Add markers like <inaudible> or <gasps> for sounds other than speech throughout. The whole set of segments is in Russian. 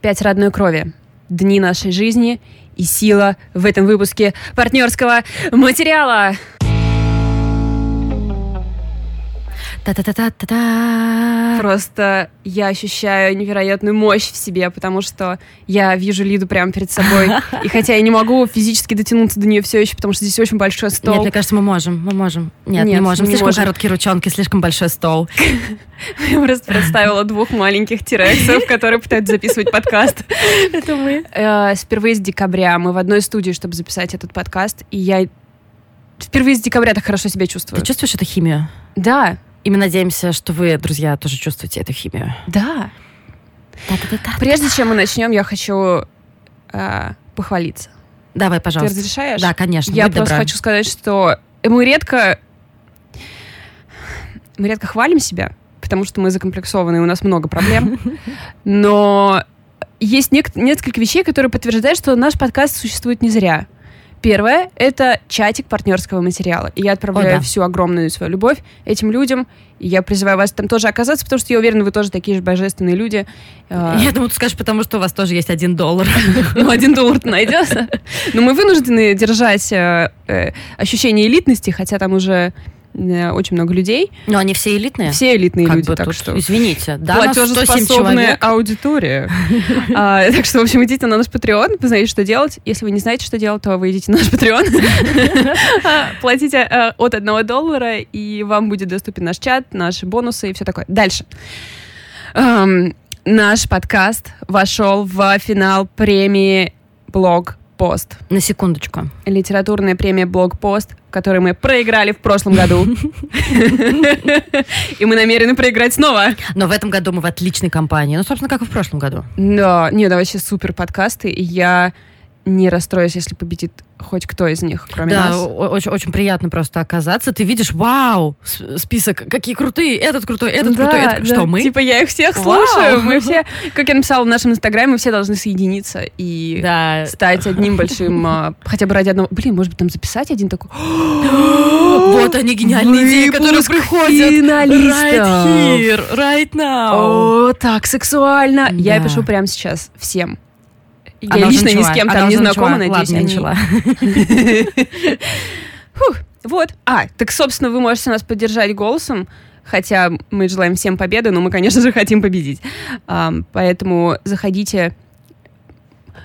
Пять родной крови. Дни нашей жизни и сила в этом выпуске партнерского материала. Та-та-та-та-та. Просто я ощущаю невероятную мощь в себе, потому что я вижу Лиду прямо перед собой. <laughs> И хотя я не могу физически дотянуться до нее все еще, потому что здесь очень большой стол. Нет, мне кажется, мы можем, мы можем. Нет, Нет, не можем. не Слишком можем. короткие ручонки, слишком большой стол. <laughs> Я просто представила двух маленьких тирексов, которые пытаются записывать подкаст. <laughs> Это мы. Э, Впервые с декабря мы в одной студии, чтобы записать этот подкаст, и я впервые с декабря так хорошо себя чувствую. Ты чувствуешь эту химию? Да, И мы надеемся, что вы, друзья, тоже чувствуете эту химию. да. Та-та-та-та. Прежде чем мы начнем, я хочу э, похвалиться. Давай, Ты пожалуйста. разрешаешь? Да, конечно. Я просто добра. хочу сказать, что мы редко мы редко хвалим себя, потому что мы закомплексованы, и у нас много проблем. <laughs> Но есть нек- несколько вещей, которые подтверждают, что наш подкаст существует не зря. Первое — это чатик партнерского материала. И я отправляю О, да. всю огромную свою любовь этим людям. И я призываю вас там тоже оказаться, потому что я уверена, вы тоже такие же божественные люди. Я думаю, ты скажешь, потому что у вас тоже есть один доллар. <laughs> ну, один доллар <laughs> найдется. Но мы вынуждены держать э, э, ощущение элитности, хотя там уже очень много людей. Но они все элитные. Все элитные Как люди, бы так тут, что... Извините, да, нас 107 Платежеспособная аудитория. <laughs> А, Так что, в общем, идите на наш Patreon, вы знаете, что делать. Если вы не знаете, что делать, то вы идите на наш Patreon. <laughs> Платите э, от одного доллара, и вам будет доступен наш чат, наши бонусы и все такое. Дальше. Эм, Наш подкаст вошел в финал премии «Блог Пост». На секундочку. литературная премия «Блогпост», которую мы проиграли в прошлом году. И мы намерены проиграть снова. Но в этом году мы в отличной компании. Ну, собственно, как и в прошлом году. Да, не, да, вообще супер подкасты, и я не расстроюсь, если победит хоть кто из них, кроме да, нас. о- очень, очень приятно просто оказаться. Ты видишь, вау, список, какие крутые, этот крутой, этот Да, крутой, этот... да. Что, мы? Типа я их всех Вау. слушаю, мы <laughs> все, как я написала в нашем инстаграме, мы все должны соединиться и Да. стать одним большим, а, хотя бы ради одного. Блин, может быть, там записать один такой. <gasps> Вот они гениальные идеи, которые приходят. финалистов. Right here, right now. О, так сексуально. Я Да. пишу прямо сейчас всем. Я Она лично ни с кем она там не знакома, начала. надеюсь, Ладно, начала. Фух, вот. А, так, собственно, вы можете нас поддержать голосом, хотя мы желаем всем победы, но мы, конечно же, хотим победить. Ам, поэтому заходите.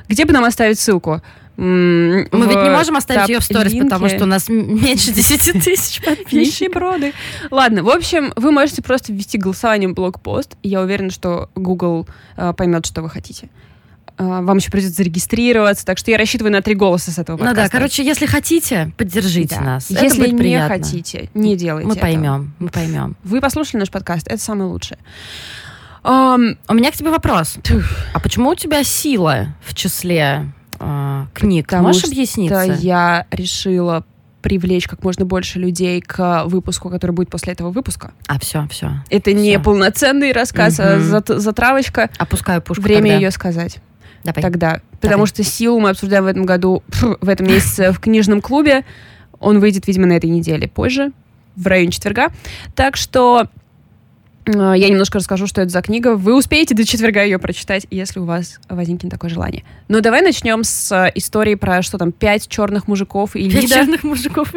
Где бы нам оставить ссылку? Мы в ведь не можем оставить ее в сторис, потому что у нас меньше <laughs> 10 тысяч подписчиков. Нищеброды. Ладно, в общем, вы можете просто ввести голосование в блокпост, я уверена, что Google э, поймет, что вы хотите. Э, вам еще придется зарегистрироваться, так что я рассчитываю на три голоса с этого Ну да, подкаста. короче, если хотите, поддержите Да. нас. Это Если будет не хотите, не делайте Мы этого. поймем, мы поймем. Вы послушали наш подкаст, это самое лучшее. Ам, У меня к тебе вопрос. А почему у тебя сила в числе э, книг? Потому Можешь что объясниться? я решила привлечь как можно больше людей к выпуску, который будет после этого выпуска. А, все, все. Это не Всё. полноценный рассказ, а затравочка. Опускаю пушку Время тогда. ее сказать. Давай. Тогда. Потому что силу мы обсуждаем в этом году, <laughs> в этом месяце в книжном клубе. Он выйдет, видимо, на этой неделе позже, в районе четверга. Так что э, я немножко расскажу, что это за книга. Вы успеете до четверга ее прочитать, если у вас возникнет такое желание. Но давай начнем с э, истории про что там, пять черных мужиков и Пять Лида. черных мужиков.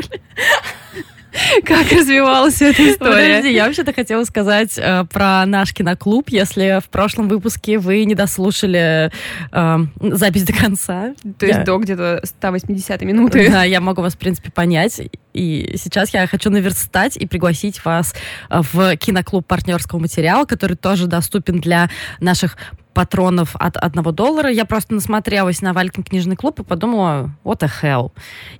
<laughs> Как развивалась эта история? Подожди, я вообще-то хотела сказать э, про наш киноклуб. Если в прошлом выпуске вы не дослушали э, запись до конца, То есть я- до где-то 180 минуты. Да, я могу вас, в принципе, понять. И сейчас я хочу наверстать и пригласить вас э, в киноклуб партнерского материала, который тоже доступен для наших патронов от одного доллара. Я просто насмотрелась на Валькин книжный клуб и подумала, what the hell.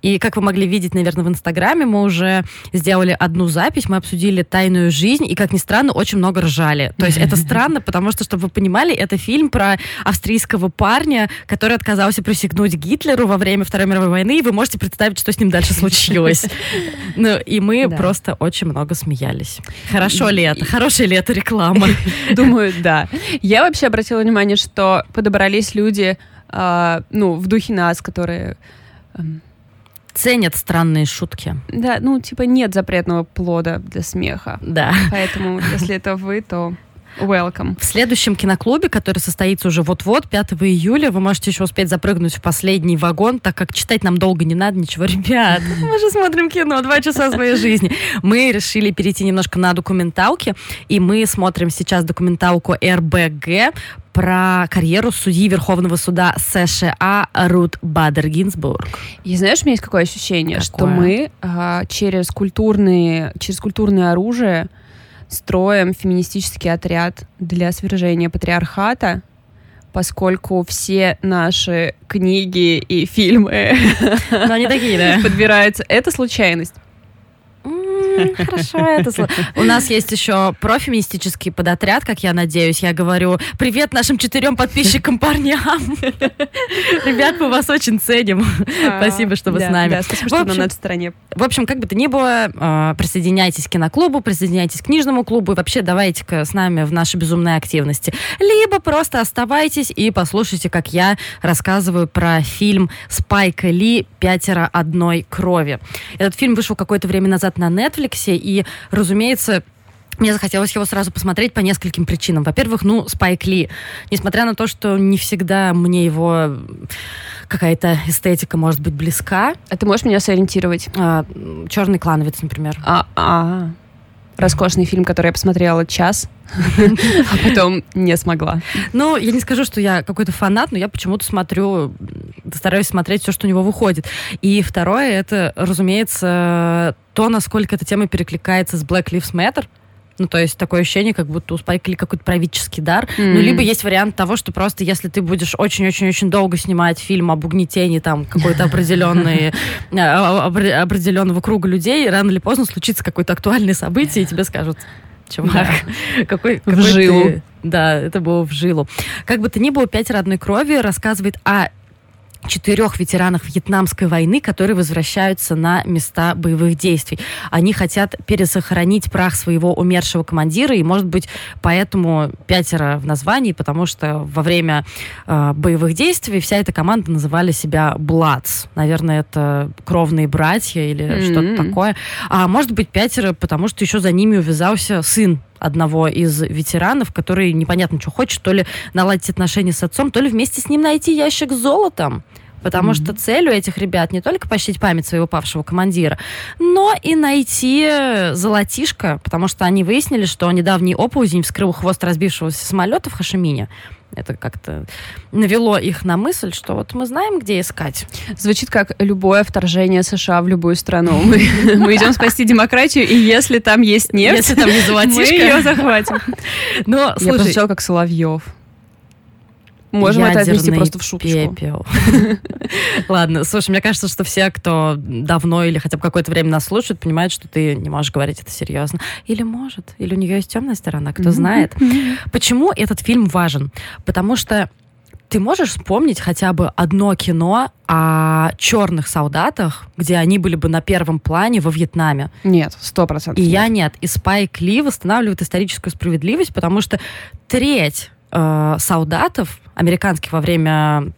И как вы могли видеть, наверное, в Инстаграме, мы уже сделали одну запись, мы обсудили тайную жизнь, и, как ни странно, очень много ржали. То есть это <laughs> странно, потому что, чтобы вы понимали, это фильм про австрийского парня, который отказался присягнуть Гитлеру во время Второй мировой войны, и вы можете представить, что с ним дальше случилось. <laughs> Ну, и мы Да. просто очень много смеялись. Хорошо ли это? Хорошая ли это реклама? <laughs> Думаю, да. Я вообще обратила внимание, что подобрались люди, а, ну, в духе нас, которые... эм, Ценят странные шутки. Да, ну, типа, нет запретного плода для смеха. Да. Поэтому, если это вы, то Welcome. В следующем киноклубе, который состоится уже вот-вот, 5 июля, вы можете еще успеть запрыгнуть в последний вагон, так как читать нам долго не надо ничего. Ребят, <laughs> мы же смотрим кино, два часа своей жизни. Мы решили перейти немножко на документалки, и мы смотрим сейчас документалку РБГ про карьеру судьи Верховного суда США Рут Бадер Гинзбург. И знаешь, у меня есть какое ощущение, Какое? что мы а, через культурные, через культурное оружие строим феминистический отряд для свержения патриархата, поскольку все наши книги и фильмы <laughs> Но они такие, да? <laughs> подбираются. Это случайность. Хорошо, это сло- У нас есть еще профеминистический подотряд, как я надеюсь. Я говорю, привет нашим четырем подписчикам парням. Ребят, мы вас очень ценим. Спасибо, что вы с нами. Спасибо, что на нашей стороне. В общем, как бы то ни было, э, присоединяйтесь к киноклубу, присоединяйтесь к книжному клубу и вообще давайте-ка с нами в наши безумные активности. Либо просто оставайтесь и послушайте, как я рассказываю про фильм Спайка Ли «Пятеро одной крови». Этот фильм вышел какое-то время назад на Netflix, и, разумеется, мне захотелось его сразу посмотреть по нескольким причинам. Во-первых, ну, Спайк Ли. Несмотря на то, что не всегда мне его какая-то эстетика может быть близка, А ты можешь меня сориентировать? Черный клановец, например. А, а, роскошный фильм, который я посмотрела час, <laughs> а потом не смогла. Ну, я не скажу, что я какой-то фанат, но я почему-то смотрю, стараюсь смотреть все, что у него выходит. И второе, это, разумеется, то, насколько эта тема перекликается с Black Lives Matter. Ну, то есть такое ощущение, как будто у Спайка какой-то правительский дар. Ну, М. либо есть вариант того, что просто если ты будешь очень-очень-очень долго снимать фильм об угнетении там какой-то определенной, <laughs> обр- определенного круга людей, рано или поздно случится какое-то актуальное событие, и тебе скажут, чувак, <laughs> какой, какой жилу. ты- Да, это было в жилу. Как бы то ни было, «Пять родной крови» рассказывает о четырех ветеранах Вьетнамской войны, которые возвращаются на места боевых действий. Они хотят пересохранить прах своего умершего командира, и, может быть, поэтому пятеро в названии, потому что во время э, боевых действий вся эта команда называли себя Bloods. Наверное, это кровные братья или М. что-то такое. А может быть, пятеро, потому что еще за ними увязался сын одного из ветеранов, который непонятно, что хочет, то ли наладить отношения с отцом, то ли вместе с ним найти ящик с золотом. Потому Мгм. что цель у этих ребят не только почтить память своего павшего командира, но и найти золотишко, потому что они выяснили, что недавний оползень вскрыл хвост разбившегося самолета в Хашимине. Это как-то навело их на мысль, что вот мы знаем, где искать. Звучит как любое вторжение США в любую страну. Мы, <laughs> мы идем спасти демократию, и если там есть нефть, Если там не <laughs> мы золотишко. ее захватим. Но, Я слушай, прозвучала как Соловьев. Можем это отнести ядерный просто в пепел. <laughs> Ладно, слушай, мне кажется, что все, кто давно или хотя бы какое-то время нас слушают, понимают, что ты не можешь говорить это серьезно. Или может, или у нее есть темная сторона, кто знает. Почему этот фильм важен? Потому что ты можешь вспомнить хотя бы одно кино о черных солдатах, где они были бы на первом плане во Вьетнаме. Нет, сто процентов. И я нет. И Спайк Ли восстанавливает историческую справедливость, потому что треть э, солдатов американских во время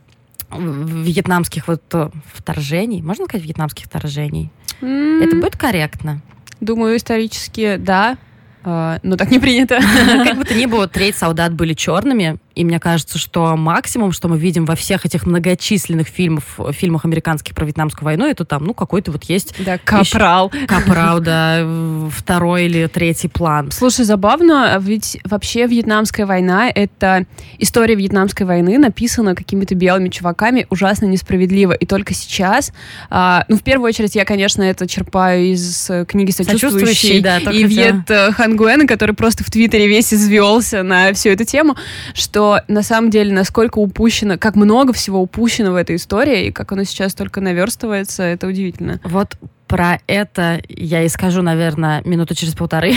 в- вьетнамских вот э, вторжений, можно сказать вьетнамских вторжений? Это будет корректно? Думаю, исторически, да. А, Но так не принято. <laughs> Как бы то ни было, треть солдат были черными, и мне кажется, что максимум, что мы видим во всех этих многочисленных фильмах, фильмах американских про Вьетнамскую войну, это там, ну, какой-то вот есть Да, капрал. капрал, да, второй или третий план. Слушай, забавно, ведь вообще Вьетнамская война — это история Вьетнамской войны, написана какими-то белыми чуваками, ужасно несправедливо. И только сейчас, а, ну, в первую очередь, я, конечно, это черпаю из э, книги Сочувствующий, «Сочувствующий» да, и. Вьет э, Хангуэна, который просто в Твиттере весь извелся на всю эту тему, что на самом деле насколько упущено, как много всего упущено в этой истории, и как оно сейчас только наверстывается, это удивительно. Вот про это я и скажу, наверное, минуту через полторы.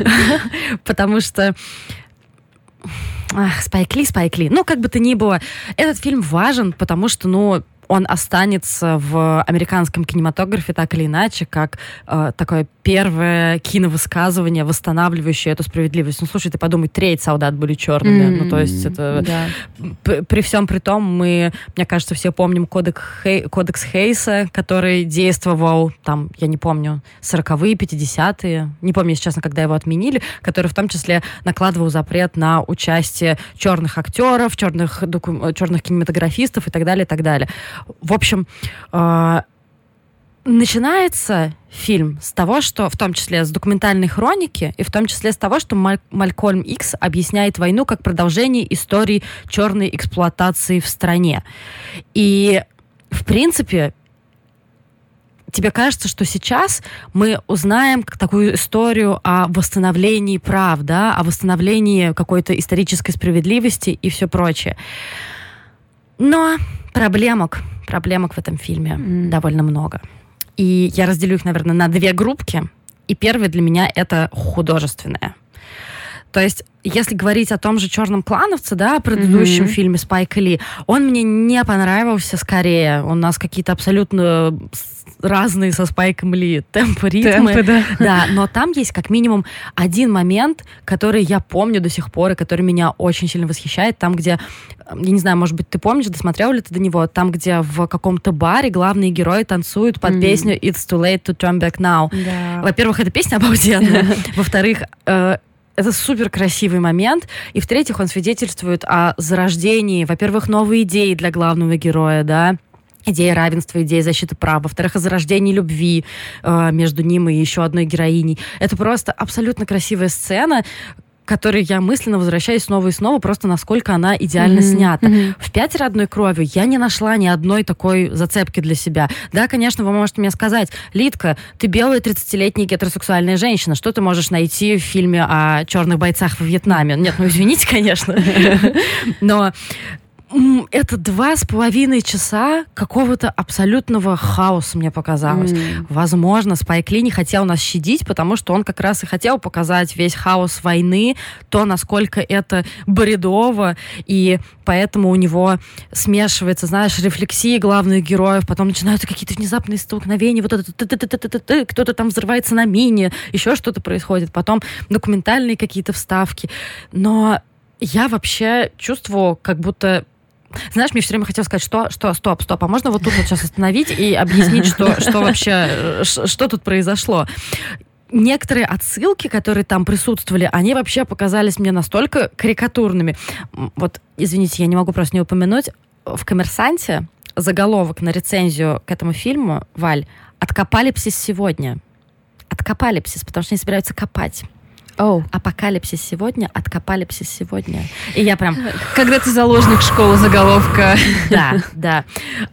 <laughs> Потому что... Ах, Спайк Ли, Спайк Ли. Ну, как бы то ни было, этот фильм важен, потому что, ну, он останется в американском кинематографе так или иначе, как э, такое первое киновысказывание, восстанавливающее эту справедливость. Ну, слушай, ты подумай, треть солдат были черными. Mm-hmm. Ну, то есть это... Да. При всем при том, мы, мне кажется, все помним кодекс, Хей, кодекс Хейса, который действовал, там, я не помню, 40-е, 50-е, не помню, если честно, когда его отменили, который в том числе накладывал запрет на участие черных актеров, черных, доку... черных кинематографистов и так далее, и так далее. В общем, э начинается фильм с того, что в том числе с документальной хроники и в том числе с того, что Маль Малькольм Икс объясняет войну как продолжение истории черной эксплуатации в стране. И, в принципе, тебе кажется, что сейчас мы узнаем такую историю о восстановлении прав, да, о восстановлении какой-то исторической справедливости и все прочее. Но проблемок, проблемок в этом фильме mm. довольно много. И я разделю их, наверное, на две группки. И первая для меня это художественная. То есть, если говорить о том же «Черном клановце», да, предыдущем mm-hmm. фильме Спайка Ли, он мне не понравился скорее. У нас какие-то абсолютно разные со Спайком Ли темпы, ритмы. Темпы, да. да, но там есть как минимум один момент, который я помню до сих пор, и который меня очень сильно восхищает. Там, где, я не знаю, может быть, ты помнишь, досмотрел ли ты до него, там, где в каком-то баре главные герои танцуют под mm. песню «It's too late to turn back now». Да. Во-первых, эта песня обалденная. <laughs> Во-вторых, э, это супер красивый момент. И в-третьих, он свидетельствует о зарождении, во-первых, новой идеи для главного героя, да, идея равенства, идея защиты прав, во-вторых, о зарождении любви э, между ним и еще одной героиней. Это просто абсолютно красивая сцена, которой я мысленно возвращаюсь снова и снова, просто насколько она идеально mm-hmm. снята. Mm-hmm. В «Пятеро одной кровью» я не нашла ни одной такой зацепки для себя. Да, конечно, вы можете мне сказать, Литка, ты белая 30-летняя гетеросексуальная женщина, что ты можешь найти в фильме о черных бойцах во Вьетнаме? Нет, ну извините, конечно. <laughs> Но это два с половиной часа какого-то абсолютного хаоса, мне показалось. Mm. Возможно, Спайк Ли не хотел нас щадить, потому что он как раз и хотел показать весь хаос войны, то, насколько это бредово, и поэтому у него смешивается, знаешь, рефлексии главных героев, потом начинаются какие-то внезапные столкновения, вот это кто-то там взрывается на мине, еще что-то происходит, потом документальные какие-то вставки. Но я вообще чувствую, как будто знаешь, мне все время хотелось сказать, что, что, стоп, стоп, а можно вот тут вот сейчас остановить и объяснить, что, что вообще, э, что тут произошло? некоторые отсылки, которые там присутствовали, они вообще показались мне настолько карикатурными. Вот, извините, я не могу просто не упомянуть, в «Коммерсанте» заголовок на рецензию к этому фильму, Валь, «Откопалипсис сегодня». Откопалипсис, потому что они собираются копать. Oh. Апокалипсис сегодня, откопалипсис сегодня. И я прям... Когда ты заложник школы заголовка. Да, <laughs> да.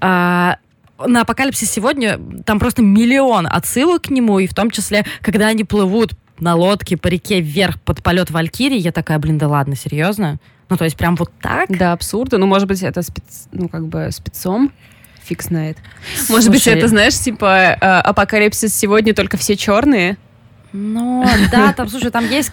А, на апокалипсис сегодня там просто миллион отсылок к нему, и в том числе, когда они плывут на лодке по реке вверх под полет Валькирии, я такая, блин, да ладно, серьезно? Ну, то есть прям вот так? Да, абсурдно. Ну, может быть, это спец... ну, как бы спецом фиг знает. Может быть, это, знаешь, типа э, апокалипсис сегодня только все черные? Ну, <laughs> да, там, слушай, там есть...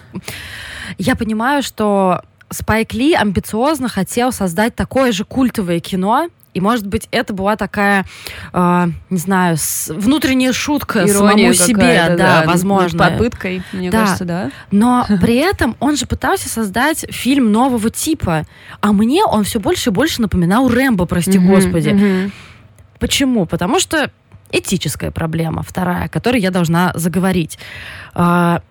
Я понимаю, что Спайк Ли амбициозно хотел создать такое же культовое кино, и, может быть, это была такая, э, не знаю, с, внутренняя шутка Ирония самому себе, да, да, возможно. Попыткой, мне да. кажется, да. Но <laughs> при этом он же пытался создать фильм нового типа. А мне он все больше и больше напоминал Рэмбо, прости mm-hmm, господи. Mm-hmm. Почему? Потому что этическая проблема, вторая, о которой я должна заговорить. А,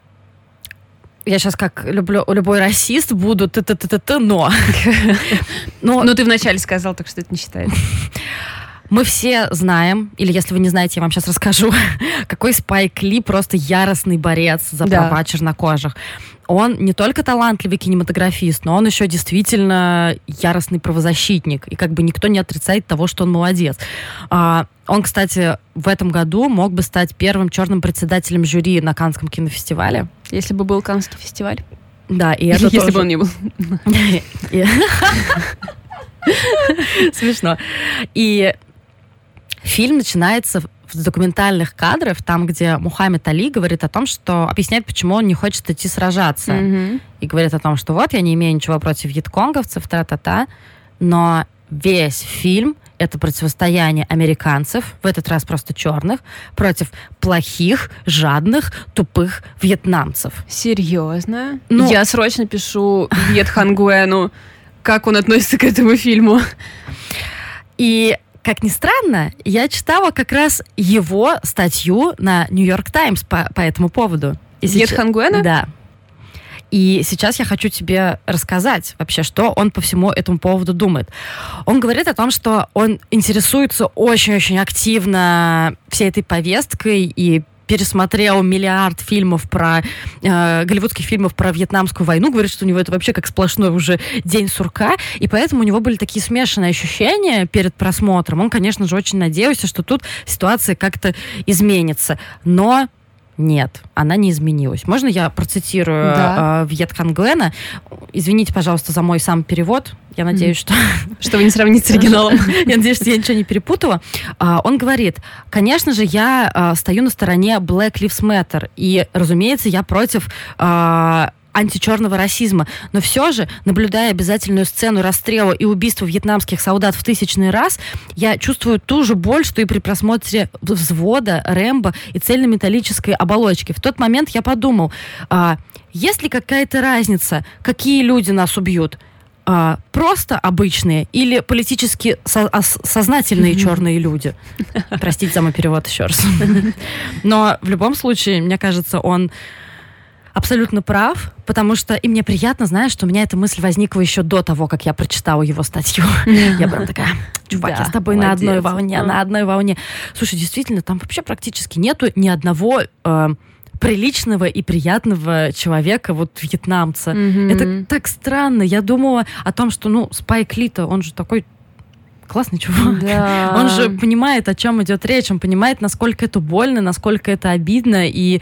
я сейчас как люблю, любой расист буду т т т т т но. <laughs> но. Ну, ты вначале сказал, так что это не считается. <laughs> Мы все знаем, или если вы не знаете, я вам сейчас расскажу, <laughs> какой Спайк Ли просто яростный борец за да. права чернокожих. Он не только талантливый кинематографист, но он еще действительно яростный правозащитник. И как бы никто не отрицает того, что он молодец. А, он, кстати, в этом году мог бы стать первым черным председателем жюри на Канском кинофестивале. Если бы был Канский фестиваль. Да, и <laughs> это Если тоже... бы он не был. <laughs> Смешно. И фильм начинается с документальных кадров, там, где Мухаммед Али говорит о том, что объясняет, почему он не хочет идти сражаться. Mm-hmm. И говорит о том, что вот, я не имею ничего против вьетконговцев, та-та-та, но весь фильм это противостояние американцев, в этот раз просто черных, против плохих, жадных, тупых вьетнамцев. Серьезно? Ну, Я срочно пишу Вьет Хангуэну, как он относится к этому фильму. И как ни странно, я читала как раз его статью на Нью-Йорк Таймс по, по этому поводу. Вьет Хангуэна? Да. И сейчас я хочу тебе рассказать вообще, что он по всему этому поводу думает. Он говорит о том, что он интересуется очень-очень активно всей этой повесткой и пересмотрел миллиард фильмов про э, голливудских фильмов про вьетнамскую войну, говорит, что у него это вообще как сплошной уже день сурка, и поэтому у него были такие смешанные ощущения перед просмотром. Он, конечно же, очень надеялся, что тут ситуация как-то изменится, но нет, она не изменилась. Можно я процитирую да. э, Вьетхан Глена? Извините, пожалуйста, за мой сам перевод. Я надеюсь, что... <laughs> Что вы не сравните с оригиналом. <laughs> Я надеюсь, что я ничего не перепутала. А, он говорит, конечно же, я а, стою на стороне Black Lives Matter. И, разумеется, я против а, античерного расизма. Но все же, наблюдая обязательную сцену расстрела и убийства вьетнамских солдат в тысячный раз, я чувствую ту же боль, что и при просмотре взвода, Рэмбо и цельнометаллической оболочки. В тот момент я подумал, а, есть ли какая-то разница, какие люди нас убьют? а, просто обычные или политически со сознательные черные люди. Простите за мой перевод еще раз. <laughs> Но в любом случае, мне кажется, он абсолютно прав, потому что и мне приятно, знаешь, что у меня эта мысль возникла еще до того, как я прочитала его статью. Я прям такая, чувак, я с тобой на одной волне, на одной волне. Слушай, действительно, там вообще практически нету ни одного э, приличного и приятного человека, вот вьетнамца. Это так странно. Я думала о том, что, ну, Спайк Лита, он же такой классный чувак. Да. Он же понимает, о чем идет речь, он понимает, насколько это больно, насколько это обидно, и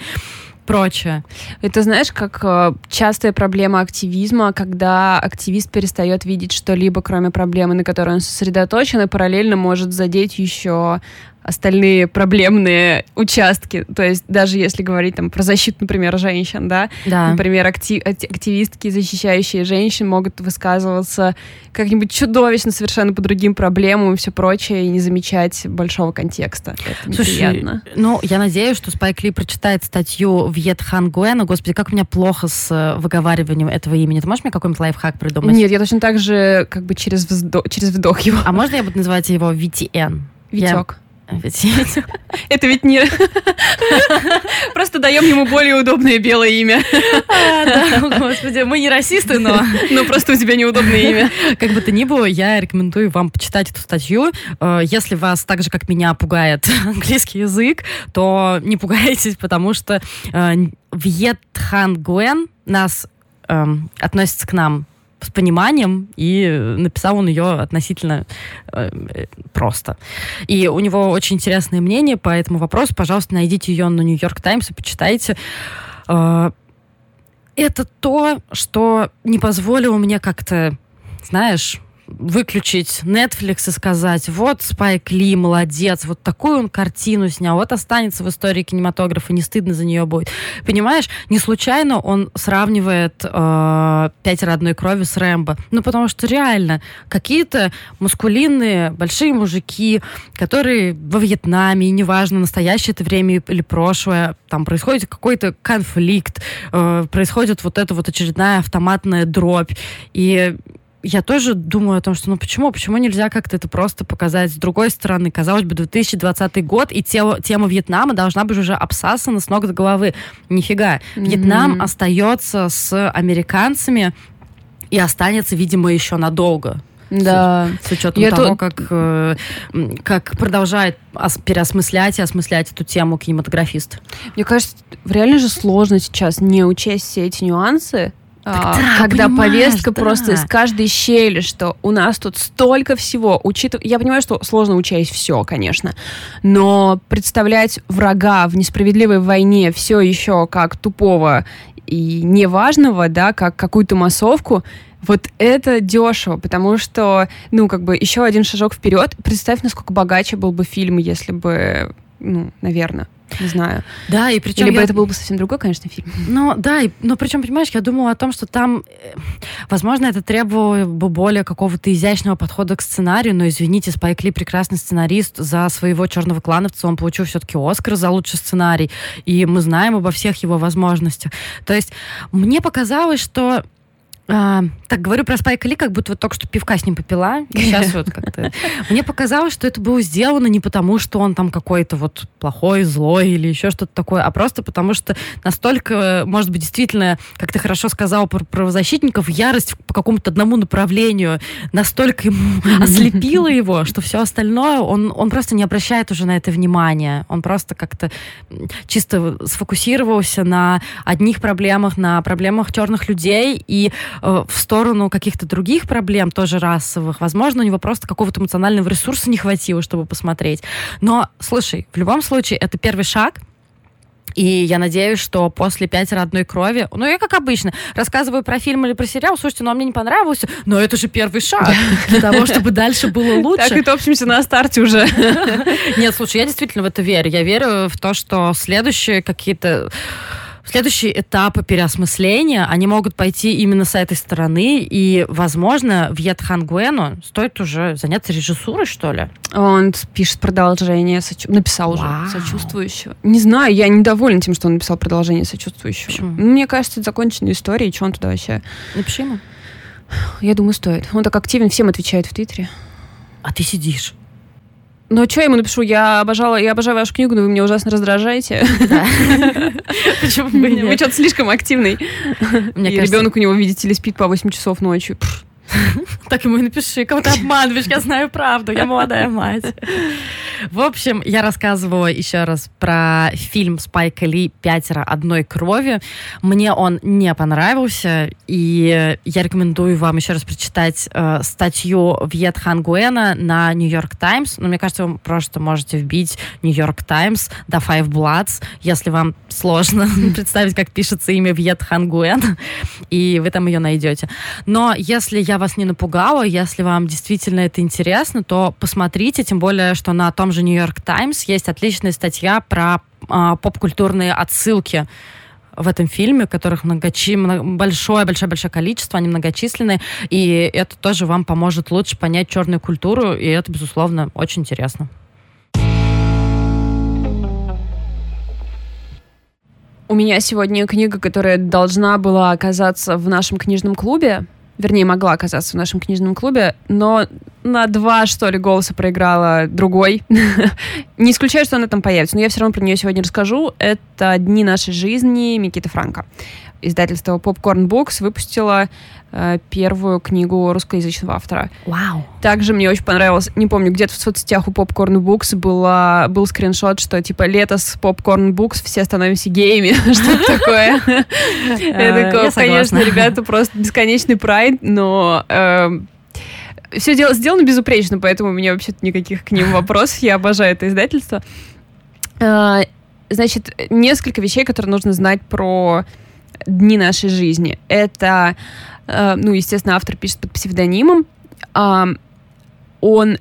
прочее. Это знаешь, как э, частая проблема активизма, когда активист перестает видеть что-либо, кроме проблемы, на которой он сосредоточен, и параллельно может задеть еще остальные проблемные участки. То есть даже если говорить там про защиту, например, женщин, да, да. например, актив, активистки, защищающие женщин, могут высказываться как-нибудь чудовищно совершенно по другим проблемам и все прочее, и не замечать большого контекста. Это Слушай, ну, я надеюсь, что Спайк Ли прочитает статью Вьет Хан Гуэна. Господи, как у меня плохо с э, выговариванием этого имени. Ты можешь мне какой-нибудь лайфхак придумать? Нет, я точно так же как бы через вздох, через вдох его. А можно я буду называть его VTN? Витек. <laughs> Это ведь не... <laughs> Просто даем ему более удобное белое имя. <laughs> А, господи, мы не расисты, но... Но просто у тебя неудобное имя. Как бы то ни было, я рекомендую вам почитать эту статью. Э, если вас так же, как меня, пугает английский язык, то не пугайтесь, потому что э, Вьет Хан Гуэн нас эм, относится к нам с пониманием, и написал он ее относительно э, просто. И у него очень интересное мнение по этому вопросу. Пожалуйста, найдите ее на Нью-Йорк Таймс и почитайте. Э, это то, что не позволило мне как-то, знаешь, выключить Netflix и сказать, вот Спайк Ли молодец, вот такую он картину снял, вот останется в истории кинематографа, не стыдно за нее будет. Понимаешь, не случайно он сравнивает э, «Пятеро одной крови» с Рэмбо. Ну, потому что реально какие-то мускулинные большие мужики, которые во Вьетнаме, и неважно, настоящее это время или прошлое, там происходит какой-то конфликт, э, происходит вот эта вот очередная автоматная дробь. И я тоже думаю о том, что ну почему, почему нельзя как-то это просто показать с другой стороны? Казалось бы, 2020 год, и тема, тема Вьетнама должна быть уже обсасана с ног до головы. Нифига. Mm-hmm. Вьетнам остается с американцами и останется, видимо, еще надолго. Да. С, с учетом Я того, тут... как, э, как продолжает ос- переосмыслять и осмыслять эту тему кинематографист. Мне кажется, реально же сложно сейчас не учесть все эти нюансы, а, да, когда повестка да. просто из каждой щели, что у нас тут столько всего. Учитывая, я понимаю, что сложно учесть все, конечно, но представлять врага в несправедливой войне все еще как тупого и неважного, да, как какую-то массовку, вот это дешево, потому что, ну, как бы еще один шажок вперед. Представь, насколько богаче был бы фильм, если бы, ну, наверное, Не знаю. Да, и причем... Либо я... это был бы совсем другой, конечно, фильм. Ну, да, и, но причем, понимаешь, я думала о том, что там, э, возможно, это требовало бы более какого-то изящного подхода к сценарию, но, извините, Спайк Ли прекрасный сценарист, за своего «Черного клановца» он получил все-таки Оскар за лучший сценарий, и мы знаем обо всех его возможностях. То есть мне показалось, что а, так, говорю про Спайка Ли, как будто вот только что пивка с ним попила. Сейчас вот как-то... <laughs> Мне показалось, что это было сделано не потому, что он там какой-то вот плохой, злой или еще что-то такое, а просто потому, что настолько, может быть, действительно, как ты хорошо сказал про правозащитников, ярость по какому-то одному направлению настолько ему <laughs> ослепила его, что все остальное, он, он просто не обращает уже на это внимания. Он просто как-то чисто сфокусировался на одних проблемах, на проблемах черных людей и в сторону каких-то других проблем, тоже расовых. Возможно, у него просто какого-то эмоционального ресурса не хватило, чтобы посмотреть. Но, слушай, в любом случае, это первый шаг, и я надеюсь, что после «Пятеро одной крови», ну, я, как обычно, рассказываю про фильм или про сериал, слушайте, ну, а мне не понравился, но это же первый шаг для того, чтобы дальше было лучше. Так и топчемся на старте уже. Нет, слушай, я действительно в это верю. Я верю в то, что следующие какие-то Следующие этапы переосмысления, они могут пойти именно с этой стороны, и, возможно, Хан Гуэну стоит уже заняться режиссурой, что ли? Он пишет продолжение, соч... написал Вау. уже сочувствующего. Не знаю, я недоволен тем, что он написал продолжение сочувствующего. Почему? Мне кажется, это законченная история, и что он туда вообще... Напиши ему. Я думаю, стоит. Он так активен, всем отвечает в Твиттере. А ты сидишь. Ну, что я ему напишу? Я обожала, я обожаю вашу книгу, но вы меня ужасно раздражаете. <laughs> Почему Вы что-то слишком активный. И ребенок у него, видите ли, спит по 8 часов ночью. <laughs> Так ему и напиши, кого ты обманываешь, я знаю правду, я молодая мать. В общем, я рассказывала еще раз про фильм Спайка Ли «Пятеро одной крови». Мне он не понравился, и я рекомендую вам еще раз прочитать э, статью Вьет Хан Гуэна на Нью-Йорк Таймс. Но мне кажется, вы просто можете вбить Нью-Йорк Таймс до Five Bloods, если вам сложно <laughs> представить, как пишется имя Вьет Хан Гуэн, и вы там ее найдете. Но если я вас не напугала, если вам действительно это интересно, то посмотрите, тем более, что на том же Нью-Йорк Таймс есть отличная статья про а, поп-культурные отсылки в этом фильме, которых многочи... большое-большое-большое количество, они многочисленные, и это тоже вам поможет лучше понять черную культуру, и это, безусловно, очень интересно. У меня сегодня книга, которая должна была оказаться в нашем книжном клубе, вернее, могла оказаться в нашем книжном клубе, но на два, что ли, голоса проиграла другой. <laughs> Не исключаю, что она там появится, но я все равно про нее сегодня расскажу. Это «Дни нашей жизни» Микиты Франка издательство Popcorn Books выпустило э, первую книгу русскоязычного автора. Вау. Также мне очень понравилось, не помню, где-то в соцсетях у Popcorn Books была, был скриншот, что типа лето с Popcorn Books, все становимся геями, <laughs> что-то такое. <laughs> Такое, конечно, ребята, просто бесконечный прайд, но эм, все дело сделано безупречно, поэтому у меня вообще-то никаких к ним вопросов. Я обожаю это издательство. Э, значит, несколько вещей, которые нужно знать про дни нашей жизни. Это, э, ну, естественно, автор пишет под псевдонимом. Он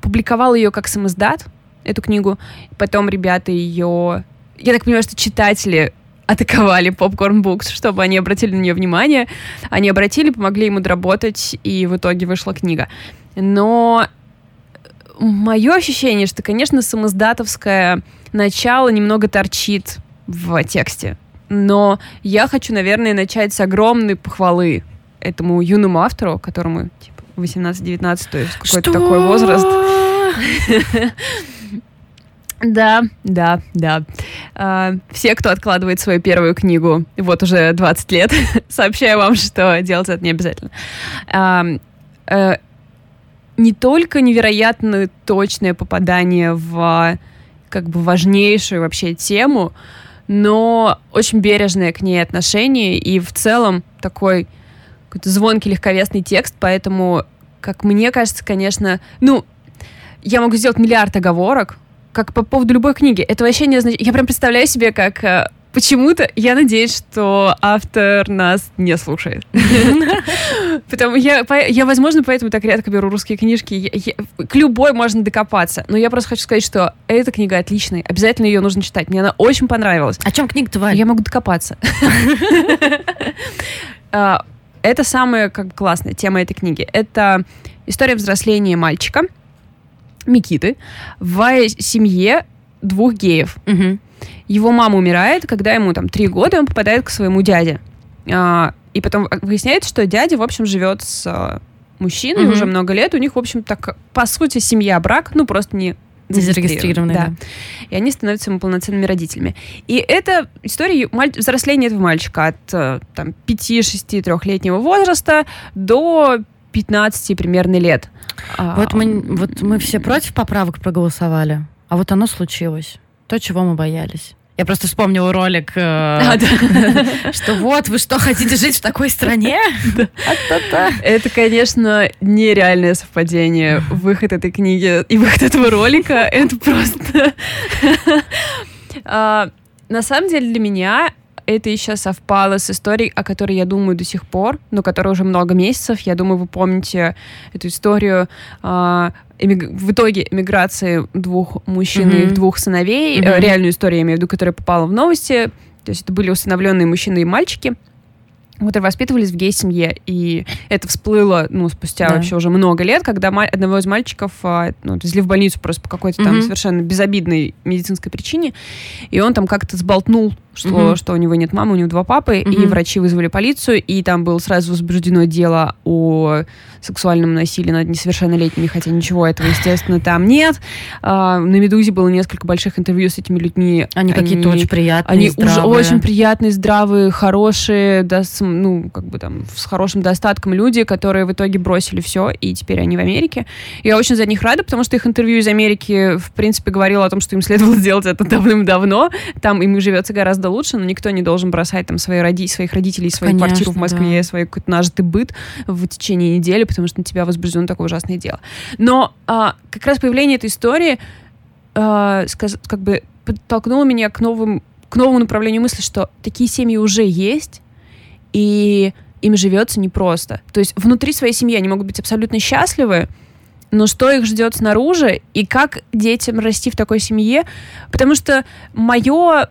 публиковал ее как самоздат, эту книгу. Потом ребята ее... Я так понимаю, что читатели атаковали Popcorn Books, чтобы они обратили на нее внимание. Они обратили, помогли ему доработать, и в итоге вышла книга. Но мое ощущение, что, конечно, самоздатовское начало немного торчит в тексте но я хочу, наверное, начать с огромной похвалы этому юному автору, которому типа 18-19, то есть какой-то такой возраст. <laughs> Да, да, да. А, все, кто откладывает свою первую книгу, вот уже 20 лет, <laughs> сообщаю вам, что делать это не обязательно. А, а, не только невероятно точное попадание в как бы важнейшую вообще тему, но очень бережное к ней отношение и в целом такой какой-то звонкий, легковесный текст, поэтому, как мне кажется, конечно, ну, я могу сделать миллиард оговорок, как по поводу любой книги. Это вообще не означает... Я прям представляю себе, как э, почему-то я надеюсь, что автор нас не слушает. <laughs> Потому я, я, возможно, поэтому так редко беру русские книжки. К любой можно докопаться. Но я просто хочу сказать, что эта книга отличная. Обязательно ее нужно читать. Мне она очень понравилась. О чем книга твоя? Я могу докопаться. <laughs> А, это самая как классная тема этой книги. Это история взросления мальчика Микиты в семье двух геев. Его мама умирает, когда ему там три года, он попадает к своему дяде. А, и потом выясняется, что дядя, в общем, живет с а, мужчиной угу. уже много лет. У них, в общем, так, по сути, семья, брак, ну, просто не зарегистрированные. Да. да. И они становятся ему полноценными родителями. И это история маль... взросления этого мальчика от э, там, 5-6-3-летнего возраста до 15 примерно лет. Вот мы, вот мы все против поправок проголосовали, а вот оно случилось. То, чего мы боялись. Я просто вспомнила ролик, э, <laughs> а, <laughs> что вот, вы что, хотите жить в такой стране? <laughs> Это, конечно, нереальное совпадение. Выход этой книги и выход этого ролика, это просто... А, на самом деле для меня это еще совпало с историей, о которой я думаю до сих пор, но которая уже много месяцев. Я думаю, вы помните эту историю эмиг... в итоге эмиграции двух мужчин mm-hmm. и их двух сыновей. Mm-hmm. Реальную историю, я имею в виду, которая попала в новости. То есть это были усыновленные мужчины и мальчики которые воспитывались в гей-семье. И это всплыло, ну, спустя да. вообще уже много лет, когда одного из мальчиков а, ну, везли в больницу просто по какой-то там mm-hmm. совершенно безобидной медицинской причине. И он там как-то сболтнул что, mm-hmm. что у него нет мамы, у него два папы, mm-hmm. и врачи вызвали полицию, и там было сразу возбуждено дело о сексуальном насилии над несовершеннолетними, хотя ничего этого, естественно, там нет. А, на «Медузе» было несколько больших интервью с этими людьми. Они, они какие-то очень приятные, Они здравые. уже очень приятные, здравые, хорошие, да, с, ну, как бы там, с хорошим достатком люди, которые в итоге бросили все, и теперь они в Америке. Я очень за них рада, потому что их интервью из Америки, в принципе, говорило о том, что им следовало <laughs> сделать это давным-давно. Там им живется гораздо гораздо лучше, но никто не должен бросать там свои роди своих родителей, свою Конечно, квартиру в Москве, да. свой какой-то нажитый быт в течение недели, потому что на тебя возбуждено такое ужасное дело. Но а, как раз появление этой истории а, сказ, как бы подтолкнуло меня к, новым, к новому направлению мысли, что такие семьи уже есть, и им живется непросто. То есть внутри своей семьи они могут быть абсолютно счастливы, но что их ждет снаружи и как детям расти в такой семье, потому что мое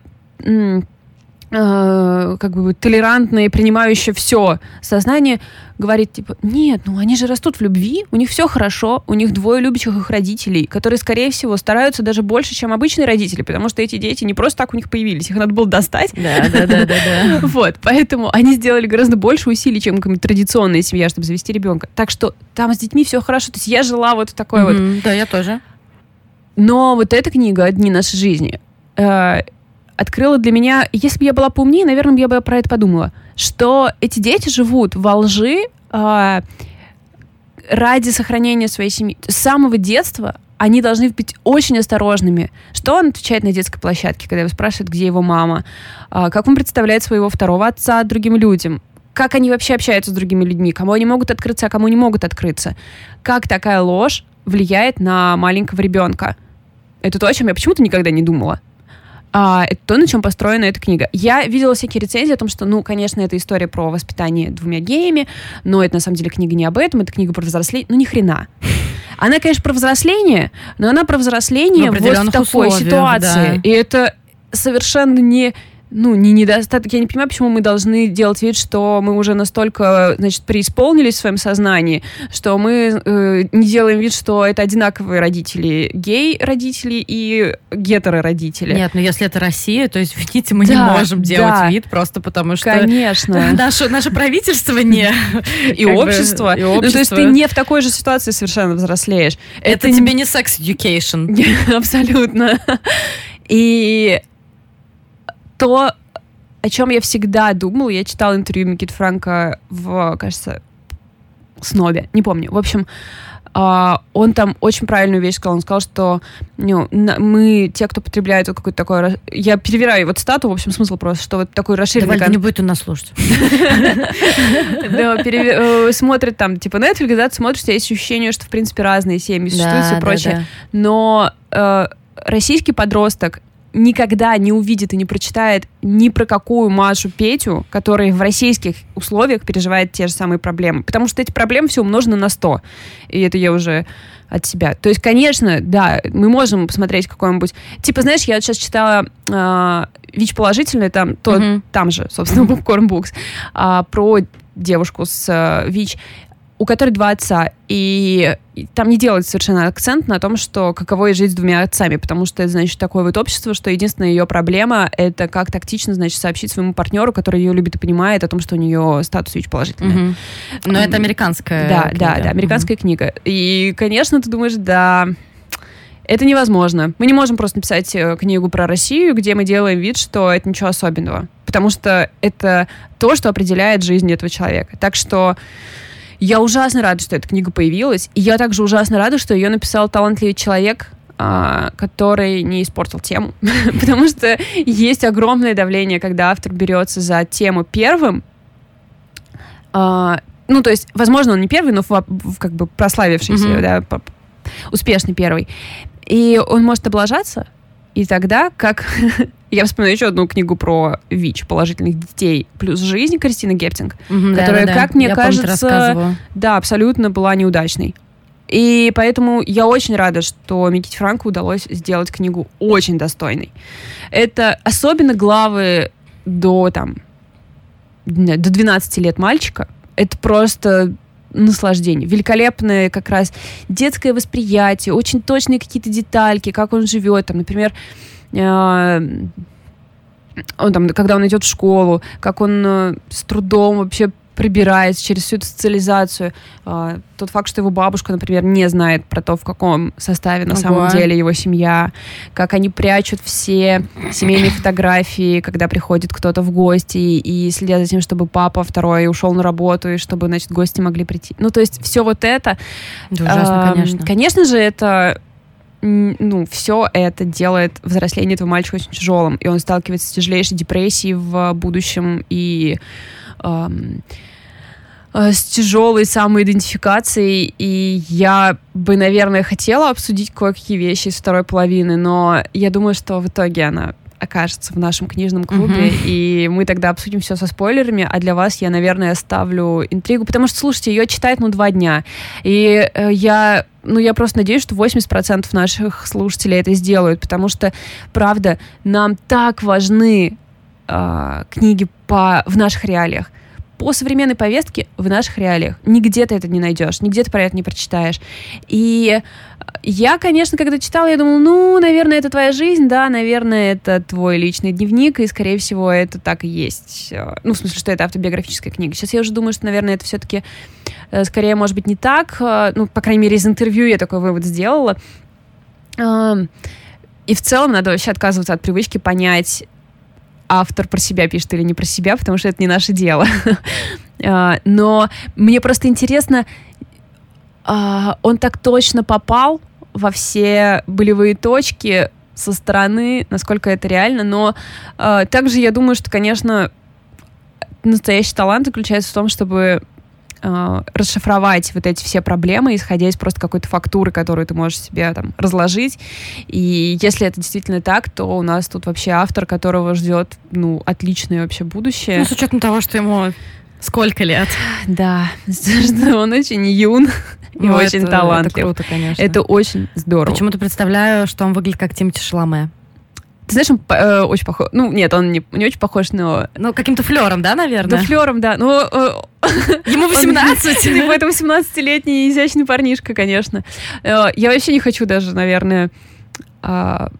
как бы толерантное, принимающее все сознание говорит, типа, нет, ну они же растут в любви, у них все хорошо, у них двое любящих их родителей, которые, скорее всего, стараются даже больше, чем обычные родители, потому что эти дети не просто так у них появились, их надо было достать. Да, да, да, да, да. <laughs> Вот, поэтому они сделали гораздо больше усилий, чем традиционная семья, чтобы завести ребенка. Так что там с детьми все хорошо. То есть я жила вот такой вот. Да, я тоже. Но вот эта книга «Дни нашей жизни», открыла для меня, если бы я была поумнее, наверное, я бы про это подумала, что эти дети живут во лжи э, ради сохранения своей семьи. С самого детства они должны быть очень осторожными. Что он отвечает на детской площадке, когда его спрашивают, где его мама? Э, как он представляет своего второго отца другим людям? Как они вообще общаются с другими людьми? Кому они могут открыться, а кому не могут открыться? Как такая ложь влияет на маленького ребенка? Это то, о чем я почему-то никогда не думала а, это то, на чем построена эта книга. Я видела всякие рецензии о том, что, ну, конечно, это история про воспитание двумя геями, но это на самом деле книга не об этом, это книга про взросление. Ну, ни хрена. <laughs> Она, конечно, про взросление, но она про взросление в вот в такой ситуации. Да. И это совершенно не ну, не недостаток. Я не понимаю, почему мы должны делать вид, что мы уже настолько, значит, преисполнились в своем сознании, что мы э, не делаем вид, что это одинаковые родители. Гей-родители и гетеро-родители. Нет, но ну, если это Россия, то, извините, <laughs> мы да, не можем делать да. вид просто потому, что... Конечно. <laughs> Наше, наше правительство не... <laughs> И общество. И общество. Ну, то есть ты не в такой же ситуации совершенно взрослеешь. Это, это тебе не секс-education. Абсолютно. И то, о чем я всегда думала, я читала интервью Микит Франка в, кажется, Снобе, не помню. В общем, Uh, он там очень правильную вещь сказал. Он сказал, что ну, мы, те, кто потребляет вот какой-то такой... Я перевираю его цитату, в общем, смысл просто, что вот такой расширенный... Давай, не будет он нас слушать. <laughs> Э, смотрит там, типа, Netflix, да, смотришь, у тебя есть ощущение, что, в принципе, разные семьи существуют и прочее. Но э, российский подросток никогда не увидит и не прочитает ни про какую Машу Петю, которая в российских условиях переживает те же самые проблемы. Потому что эти проблемы все умножены на 100. И это я уже от себя. То есть, конечно, да, мы можем посмотреть какой-нибудь... Типа, знаешь, я сейчас читала э, ВИЧ положительный, там, то, mm-hmm. там же, собственно, <laughs> Popcorn Books, э, про девушку с э, ВИЧ у которой два отца. И там не делается совершенно акцент на том, что каково ей жить с двумя отцами, потому что это, значит, такое вот общество, что единственная ее проблема — это как тактично, значит, сообщить своему партнеру, который ее любит и понимает, о том, что у нее статус ВИЧ положительный. Угу. Но это американская да, книга. Да, да, американская угу. книга. И, конечно, ты думаешь, да, это невозможно. Мы не можем просто написать э, книгу про Россию, где мы делаем вид, что это ничего особенного. Потому что это то, что определяет жизнь этого человека. Так что я ужасно рада, что эта книга появилась. И я также ужасно рада, что ее написал талантливый человек, а, который не испортил тему. <laughs> Потому что есть огромное давление, когда автор берется за тему первым. А, ну, то есть, возможно, он не первый, но как бы прославившийся, да, успешный первый. И он может облажаться, и тогда, как <laughs> я вспоминаю еще одну книгу про ВИЧ, положительных детей, плюс жизнь Кристины Гептинг, угу, которая, да, да, как мне я кажется, помню, да, абсолютно была неудачной. И поэтому я очень рада, что Миките Франку удалось сделать книгу очень достойной. Это особенно главы до там до 12 лет мальчика. Это просто наслаждение. Великолепное как раз детское восприятие, очень точные какие-то детальки, как он живет. Там, например, он там, когда он идет в школу, как он э, с трудом вообще прибирается через всю эту социализацию. А, тот факт, что его бабушка, например, не знает про то, в каком составе на Ого. самом деле его семья, как они прячут все семейные <coughs> фотографии, когда приходит кто-то в гости, и следят за тем, чтобы папа второй ушел на работу, и чтобы, значит, гости могли прийти. Ну, то есть все вот это... Это ужасно, э, конечно. Конечно же, это ну, все это делает взросление этого мальчика очень тяжелым, и он сталкивается с тяжелейшей депрессией в будущем, и эм, с тяжелой самоидентификацией, и я бы, наверное, хотела обсудить кое-какие вещи из второй половины, но я думаю, что в итоге она окажется в нашем книжном клубе, uh-huh. и мы тогда обсудим все со спойлерами, а для вас я, наверное, оставлю интригу, потому что, слушайте, ее читает, ну, два дня, и э, я ну, я просто надеюсь, что 80% наших слушателей это сделают, потому что, правда, нам так важны э, книги по, в наших реалиях по современной повестке в наших реалиях. Нигде ты это не найдешь, нигде ты про это не прочитаешь. И я, конечно, когда читала, я думала, ну, наверное, это твоя жизнь, да, наверное, это твой личный дневник, и, скорее всего, это так и есть. Ну, в смысле, что это автобиографическая книга. Сейчас я уже думаю, что, наверное, это все-таки э, скорее, может быть, не так. Э, ну, по крайней мере, из интервью я такой вывод сделала. И в целом надо вообще отказываться от привычки понять, автор про себя пишет или не про себя, потому что это не наше дело. <laughs> А, но мне просто интересно, а, он так точно попал во все болевые точки со стороны, насколько это реально, но а, также я думаю, что, конечно, настоящий талант заключается в том, чтобы э, расшифровать вот эти все проблемы, исходя из просто какой-то фактуры, которую ты можешь себе там разложить. И если это действительно так, то у нас тут вообще автор, которого ждет, ну, отличное вообще будущее. Ну, с учетом того, что ему сколько лет. Да, <laughs> он очень юн и ну, очень это, талантлив. Это круто, конечно. Это очень здорово. Почему-то представляю, что он выглядит как Тимати Шаломе. Ты знаешь, он э, очень похож. Ну, нет, он не, не очень похож, но... Ну, каким-то флером, да, наверное? Да, флером, да. Ну, э, <laughs> Ему 18. Типа, <laughs> это 18-летний изящный парнишка, конечно. Э, я вообще не хочу даже, наверное, а,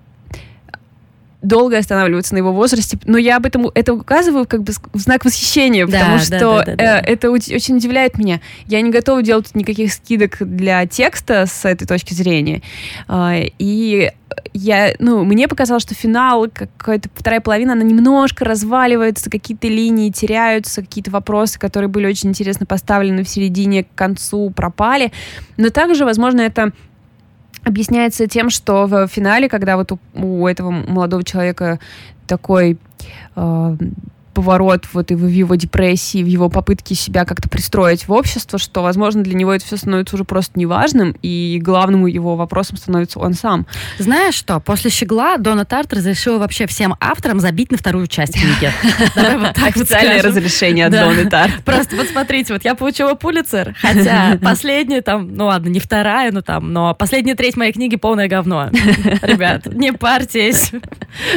долго останавливаться на его возрасте, но я об этом это указываю как бы в знак восхищения, да, потому что да, да, э, это очень удивляет меня. Я не готова делать никаких скидок для текста с этой точки зрения. Э, и я, ну, мне показалось, что финал, какая-то вторая половина, она немножко разваливается, какие-то линии теряются, какие-то вопросы, которые были очень интересно поставлены в середине, к концу, пропали. Но также, возможно, это объясняется тем, что в финале, когда вот у, у этого молодого человека такой э, поворот вот и в его депрессии, в его попытке себя как-то пристроить в общество, что, возможно, для него это все становится уже просто неважным, и главным его вопросом становится он сам. Знаешь что, после «Щегла» Дона Тарт разрешила вообще всем авторам забить на вторую часть книги. <laughs> Официальное разрешение от Доны Тарт. Просто вот смотрите, вот я получила Пулицер, хотя <laughs> последняя там, ну ладно, не вторая, но там, но последняя треть моей книги полное говно. <laughs> Ребят, не парьтесь.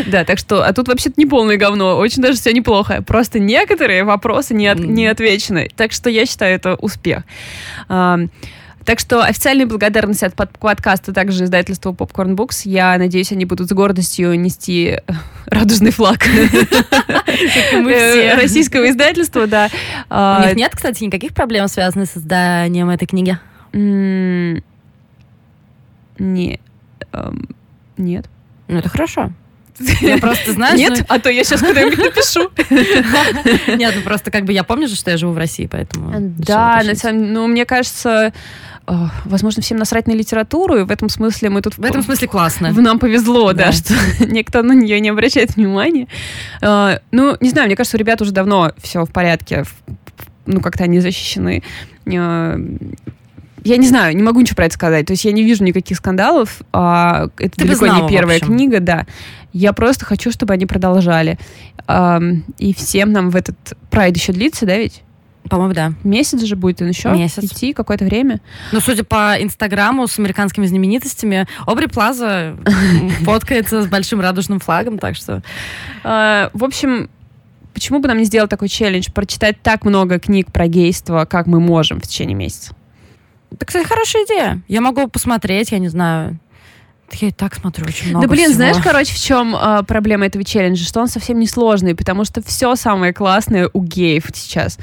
Да, так что, а тут вообще-то не полное говно, очень даже все неплохо. Просто некоторые вопросы не, от, не отвечены. Так что я считаю это успех. Так что официальные благодарности от под подкаста также издательства Popcorn Books. Я надеюсь, они будут с гордостью нести радужный флаг э, российского издательства, да. У них а, нет, кстати, никаких проблем, связанных с созданием этой книги? Не, нет. Ну, это хорошо. Я <laughs> просто, знаешь... Нет, ну... а то я сейчас куда-нибудь напишу. <laughs> Нет, ну просто как бы я помню же, что я живу в России, поэтому... Да, на самом ну, мне кажется, возможно, всем насрать на литературу, и в этом смысле мы тут... В этом смысле классно. В нам повезло, да, да что <laughs> никто на нее не обращает внимания. А, ну, не знаю, мне кажется, у ребят уже давно все в порядке, ну, как-то они защищены а, я не знаю, не могу ничего про это сказать. То есть я не вижу никаких скандалов. А это Ты далеко знала, не первая книга, да. Я просто хочу, чтобы они продолжали. А, и всем нам в этот прайд еще длится, да, ведь? По-моему, да. Месяц же будет он еще Месяц. идти какое-то время. Ну, судя по Инстаграму с американскими знаменитостями, Обри Плаза <laughs> фоткается с большим радужным флагом, так что... А, в общем, почему бы нам не сделать такой челлендж, прочитать так много книг про гейство, как мы можем в течение месяца? Это, кстати, хорошая идея. Я могу посмотреть, я не знаю. Я и так смотрю очень много Да блин, всего. знаешь, короче, в чем э, проблема этого челленджа? Что он совсем не сложный, потому что все самое классное у геев сейчас.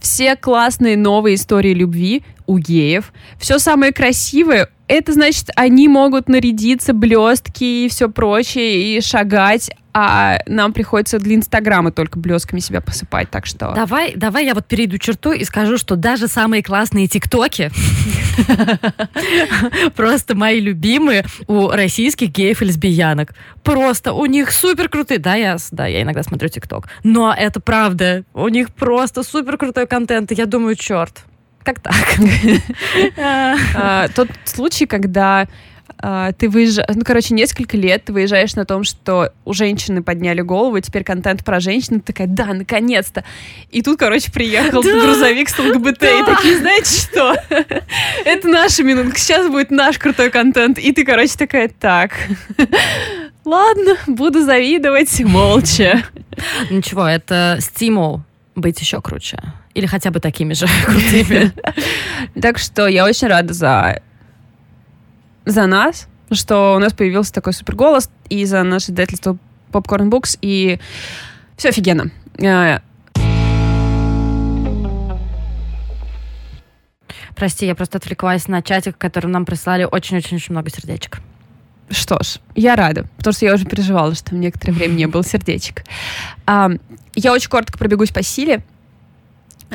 Все классные новые истории любви у геев. Все самое красивое это значит, они могут нарядиться, блестки и все прочее, и шагать, а нам приходится для Инстаграма только блестками себя посыпать, так что... Давай, давай я вот перейду черту и скажу, что даже самые классные тиктоки <laughs> просто мои любимые у российских геев и лесбиянок. Просто у них супер крутые... Да, я, да, я иногда смотрю тикток. Но это правда. У них просто супер крутой контент. И я думаю, черт, как так? <laughs> А, тот случай, когда а, ты выезжаешь, ну, короче, несколько лет ты выезжаешь на том, что у женщины подняли голову, теперь контент про женщин, ты такая, да, наконец-то. И тут, короче, приехал да, грузовик с ЛГБТ, да. и такие, знаете что? Это наша минутка, сейчас будет наш крутой контент. И ты, короче, такая, так, ладно, буду завидовать молча. Ничего, это стимул быть еще круче. Или хотя бы такими же <laughs> крутыми. Так что я очень рада за за нас, что у нас появился такой супер голос, и за наше издательство Popcorn Books, и все офигенно. Э, Прости, я просто отвлеклась на чатик, который нам прислали очень-очень-очень много сердечек. Что ж, я рада, потому что я уже переживала, что в некоторое время не было сердечек. Я очень коротко пробегусь по силе.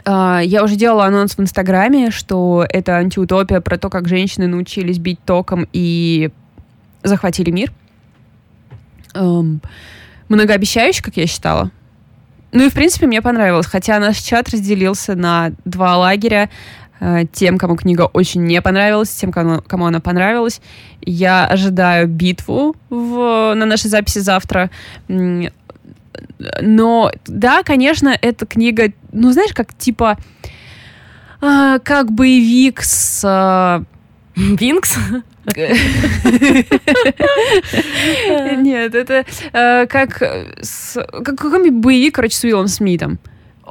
А, я уже делала анонс в Инстаграме, что это антиутопия про то, как женщины научились бить током и захватили мир. Эм, многообещающе, как я считала. Ну и, в принципе, мне понравилось. Хотя наш чат разделился на два лагеря. Э, тем, кому книга очень не понравилась, тем, кому, кому она понравилась. Я ожидаю битву в, на нашей записи завтра но да, конечно, эта книга, ну знаешь, как типа э, как боевик с э, <laughs> Винкс? Нет, это э, как, как какой-нибудь боевик, короче, с Уиллом Смитом.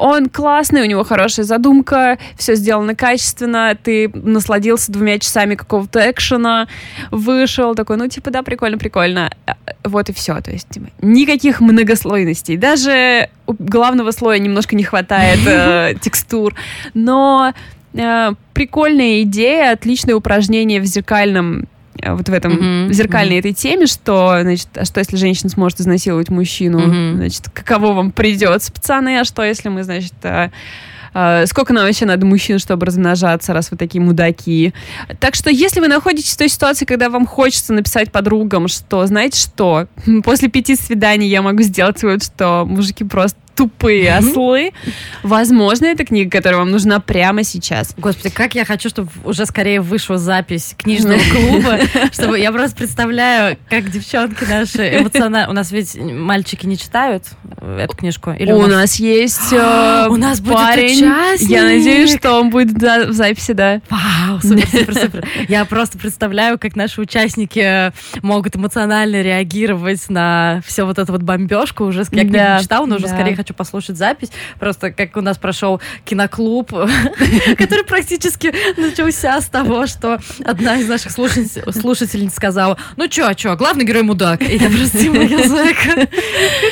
Он классный, у него хорошая задумка, все сделано качественно, ты насладился двумя часами какого-то экшена, вышел такой, ну, типа, да, прикольно, прикольно. Э, вот и все. То есть, типа, никаких многослойностей. Даже у главного слоя немножко не хватает э, <laughs> текстур. Но э, прикольная идея, отличное упражнение в зеркальном вот в этом mm-hmm. зеркальной mm-hmm. этой теме, что, значит, а что если женщина сможет изнасиловать мужчину, mm-hmm. значит, каково вам придется, пацаны, а что если мы, значит, а, а, сколько нам вообще надо мужчин, чтобы размножаться, раз вы такие мудаки. Так что, если вы находитесь в той ситуации, когда вам хочется написать подругам, что, знаете что, <laughs> после пяти свиданий я могу сделать вывод, что мужики просто тупые ослы. Возможно, это книга, которая вам нужна прямо сейчас. Господи, как я хочу, чтобы уже скорее вышла запись книжного <laughs> клуба, чтобы я просто представляю, как девчонки наши эмоционально... У нас ведь мальчики не читают эту книжку? Или у, у нас... нас есть э, <gasps> у нас будет парень. Участник. Я надеюсь, что он будет в записи, да. Вау, супер, супер, супер. Я просто представляю, как наши участники могут эмоционально реагировать на все вот эту вот бомбежку. Уже я да, не читала, но уже скорее хочу послушать запись. Просто как у нас прошел киноклуб, <laughs> который практически начался с того, что одна из наших слушательниц сказала, ну чё, чё, главный герой мудак. И я просто язык.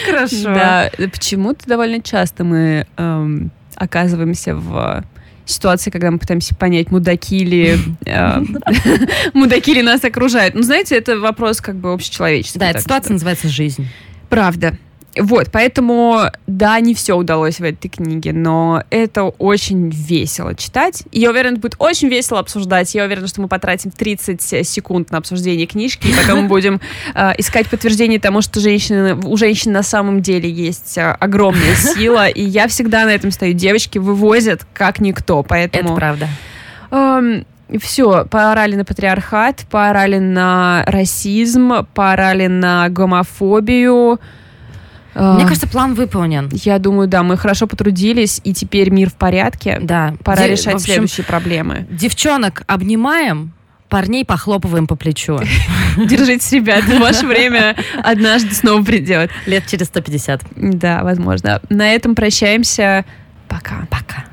Хорошо. Да, почему-то довольно часто мы эм, оказываемся в ситуации, когда мы пытаемся понять, мудаки ли, э, <laughs> мудаки ли нас окружают. Ну, знаете, это вопрос как бы общечеловеческий. Да, эта ситуация называется жизнь. Правда. Вот, поэтому, да, не все удалось в этой книге, но это очень весело читать. я уверена, будет очень весело обсуждать. Я уверена, что мы потратим 30 секунд на обсуждение книжки, и потом <laughs> будем э, искать подтверждение тому, что женщины, у женщин на самом деле есть э, огромная <laughs> сила. И я всегда на этом стою. Девочки вывозят как никто, поэтому... Это правда. Эм, все, поорали на патриархат, поорали на расизм, поорали на гомофобию, мне кажется, план выполнен. Я думаю, да, мы хорошо потрудились, и теперь мир в порядке. Да. Пора Де- решать общем, следующие проблемы. Девчонок обнимаем, парней похлопываем по плечу. <laughs> Держитесь, ребят, ваше время однажды снова придет. Лет через 150. Да, возможно. На этом прощаемся. Пока. Пока.